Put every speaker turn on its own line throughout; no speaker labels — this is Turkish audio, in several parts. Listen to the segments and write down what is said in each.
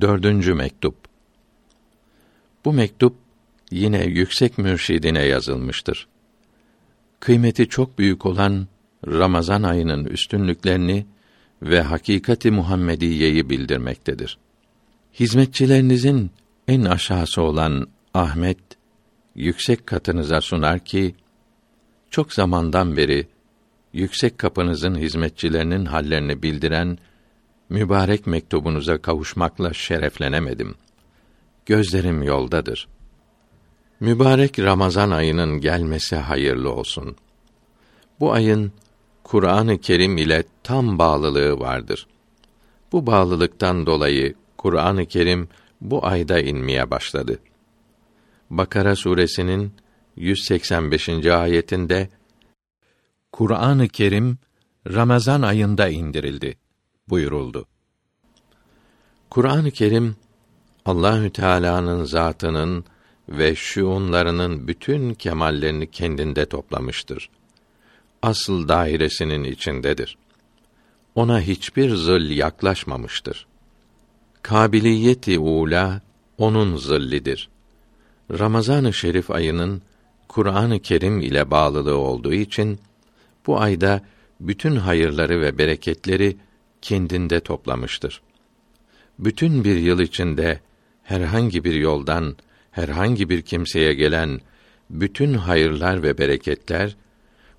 Dördüncü mektup. Bu mektup yine yüksek mürşidine yazılmıştır. Kıymeti çok büyük olan Ramazan ayının üstünlüklerini ve hakikati Muhammediyeyi bildirmektedir. Hizmetçilerinizin en aşağısı olan Ahmet yüksek katınıza sunar ki çok zamandan beri yüksek kapınızın hizmetçilerinin hallerini bildiren mübarek mektubunuza kavuşmakla şereflenemedim. Gözlerim yoldadır. Mübarek Ramazan ayının gelmesi hayırlı olsun. Bu ayın Kur'an-ı Kerim ile tam bağlılığı vardır. Bu bağlılıktan dolayı Kur'an-ı Kerim bu ayda inmeye başladı. Bakara suresinin 185. ayetinde Kur'an-ı Kerim Ramazan ayında indirildi buyuruldu. Kur'an-ı Kerim Allahü Teala'nın zatının ve şuunlarının bütün kemallerini kendinde toplamıştır. Asıl dairesinin içindedir. Ona hiçbir zıl yaklaşmamıştır. Kabiliyeti ula onun zillidir. Ramazan-ı Şerif ayının Kur'an-ı Kerim ile bağlılığı olduğu için bu ayda bütün hayırları ve bereketleri kendinde toplamıştır. Bütün bir yıl içinde herhangi bir yoldan herhangi bir kimseye gelen bütün hayırlar ve bereketler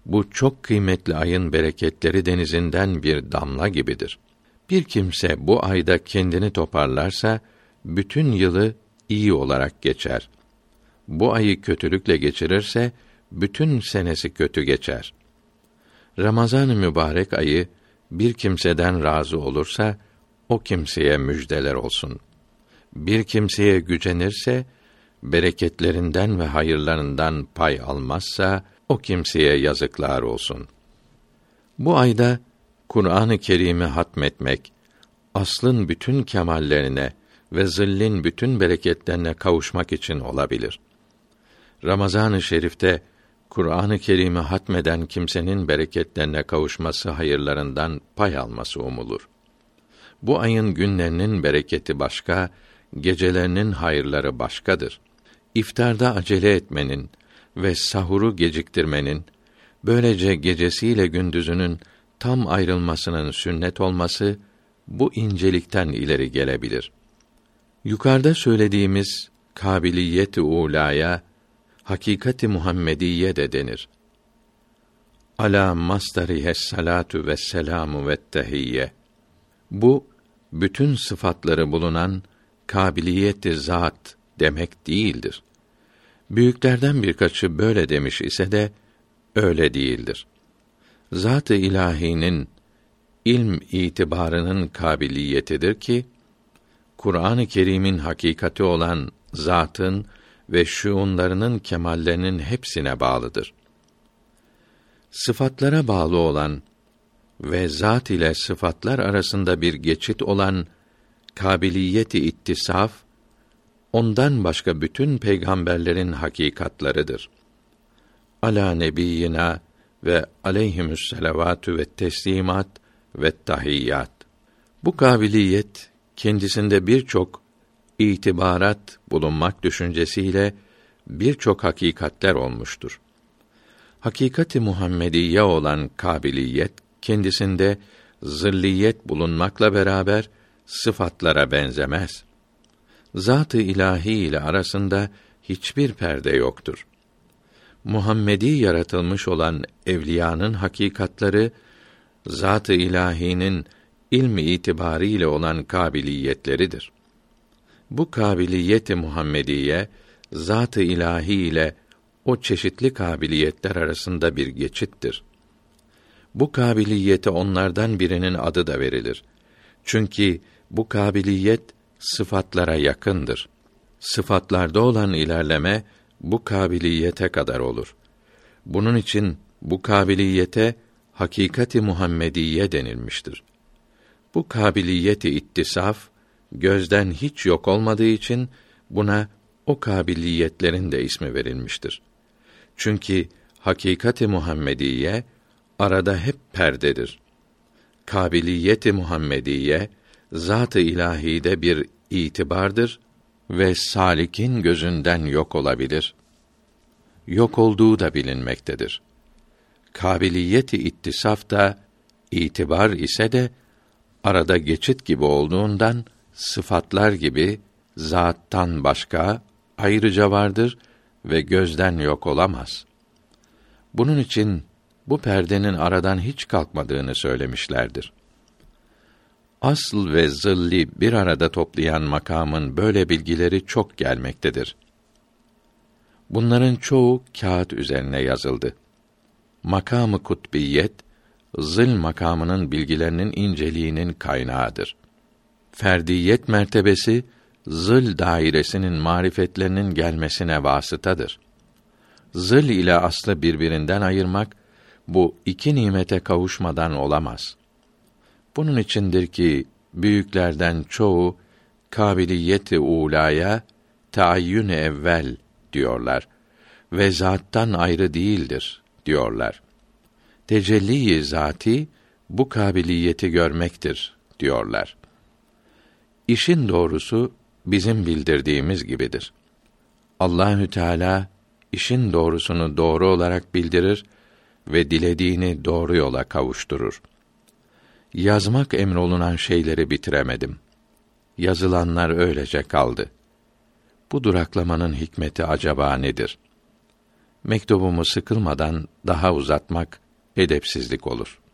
bu çok kıymetli ayın bereketleri denizinden bir damla gibidir. Bir kimse bu ayda kendini toparlarsa bütün yılı iyi olarak geçer. Bu ayı kötülükle geçirirse bütün senesi kötü geçer. Ramazan-ı mübarek ayı bir kimseden razı olursa o kimseye müjdeler olsun. Bir kimseye gücenirse bereketlerinden ve hayırlarından pay almazsa o kimseye yazıklar olsun. Bu ayda Kur'an-ı Kerim'i hatmetmek, aslın bütün kemallerine ve zillin bütün bereketlerine kavuşmak için olabilir. Ramazan-ı Şerif'te Kur'an-ı Kerim'i hatmeden kimsenin bereketlerine kavuşması hayırlarından pay alması umulur. Bu ayın günlerinin bereketi başka, gecelerinin hayırları başkadır. İftarda acele etmenin ve sahuru geciktirmenin, böylece gecesiyle gündüzünün tam ayrılmasının sünnet olması bu incelikten ileri gelebilir. Yukarıda söylediğimiz kabiliyet-i ulaya hakikati Muhammediye de denir. Ala mastarihe salatu ve selamu ve tehiyye. Bu bütün sıfatları bulunan kabiliyeti zat demek değildir. Büyüklerden birkaçı böyle demiş ise de öyle değildir. Zat-ı ilahinin ilm itibarının kabiliyetidir ki Kur'an-ı Kerim'in hakikati olan zatın ve şuunlarının kemallerinin hepsine bağlıdır. Sıfatlara bağlı olan ve zat ile sıfatlar arasında bir geçit olan kabiliyeti ittisaf ondan başka bütün peygamberlerin hakikatlarıdır. Ala nebiyina ve aleyhimüs selavatü ve teslimat ve tahiyyat. Bu kabiliyet kendisinde birçok itibarat bulunmak düşüncesiyle birçok hakikatler olmuştur. Hakikati Muhammediye olan kabiliyet kendisinde zırliyet bulunmakla beraber sıfatlara benzemez. Zat-ı ilahi ile arasında hiçbir perde yoktur. Muhammedi yaratılmış olan evliyanın hakikatları zat-ı ilahinin ilmi itibariyle olan kabiliyetleridir. Bu kabiliyeti Muhammediye zat-ı ilahi ile o çeşitli kabiliyetler arasında bir geçittir. Bu kabiliyete onlardan birinin adı da verilir. Çünkü bu kabiliyet sıfatlara yakındır. Sıfatlarda olan ilerleme bu kabiliyete kadar olur. Bunun için bu kabiliyete hakikati Muhammediye denilmiştir. Bu kabiliyeti ittisaf gözden hiç yok olmadığı için buna o kabiliyetlerin de ismi verilmiştir. Çünkü hakikati Muhammediye arada hep perdedir. Kabiliyeti Muhammediye zat-ı ilahide bir itibardır ve salikin gözünden yok olabilir. Yok olduğu da bilinmektedir. Kabiliyeti ittisaf da itibar ise de arada geçit gibi olduğundan sıfatlar gibi zattan başka ayrıca vardır ve gözden yok olamaz. Bunun için bu perdenin aradan hiç kalkmadığını söylemişlerdir. Asıl ve zilli bir arada toplayan makamın böyle bilgileri çok gelmektedir. Bunların çoğu kağıt üzerine yazıldı. Makamı kutbiyet, zil makamının bilgilerinin inceliğinin kaynağıdır. Ferdiyet mertebesi, zil dairesinin marifetlerinin gelmesine vasıtadır. Zil ile aslı birbirinden ayırmak, bu iki nimete kavuşmadan olamaz. Bunun içindir ki büyüklerden çoğu kabiliyeti ulaya taayyün evvel diyorlar ve zattan ayrı değildir diyorlar. Tecelli-i zati bu kabiliyeti görmektir diyorlar. İşin doğrusu bizim bildirdiğimiz gibidir. Allahü Teala işin doğrusunu doğru olarak bildirir ve dilediğini doğru yola kavuşturur. Yazmak emrolunan şeyleri bitiremedim. Yazılanlar öylece kaldı. Bu duraklamanın hikmeti acaba nedir? Mektubumu sıkılmadan daha uzatmak edepsizlik olur.''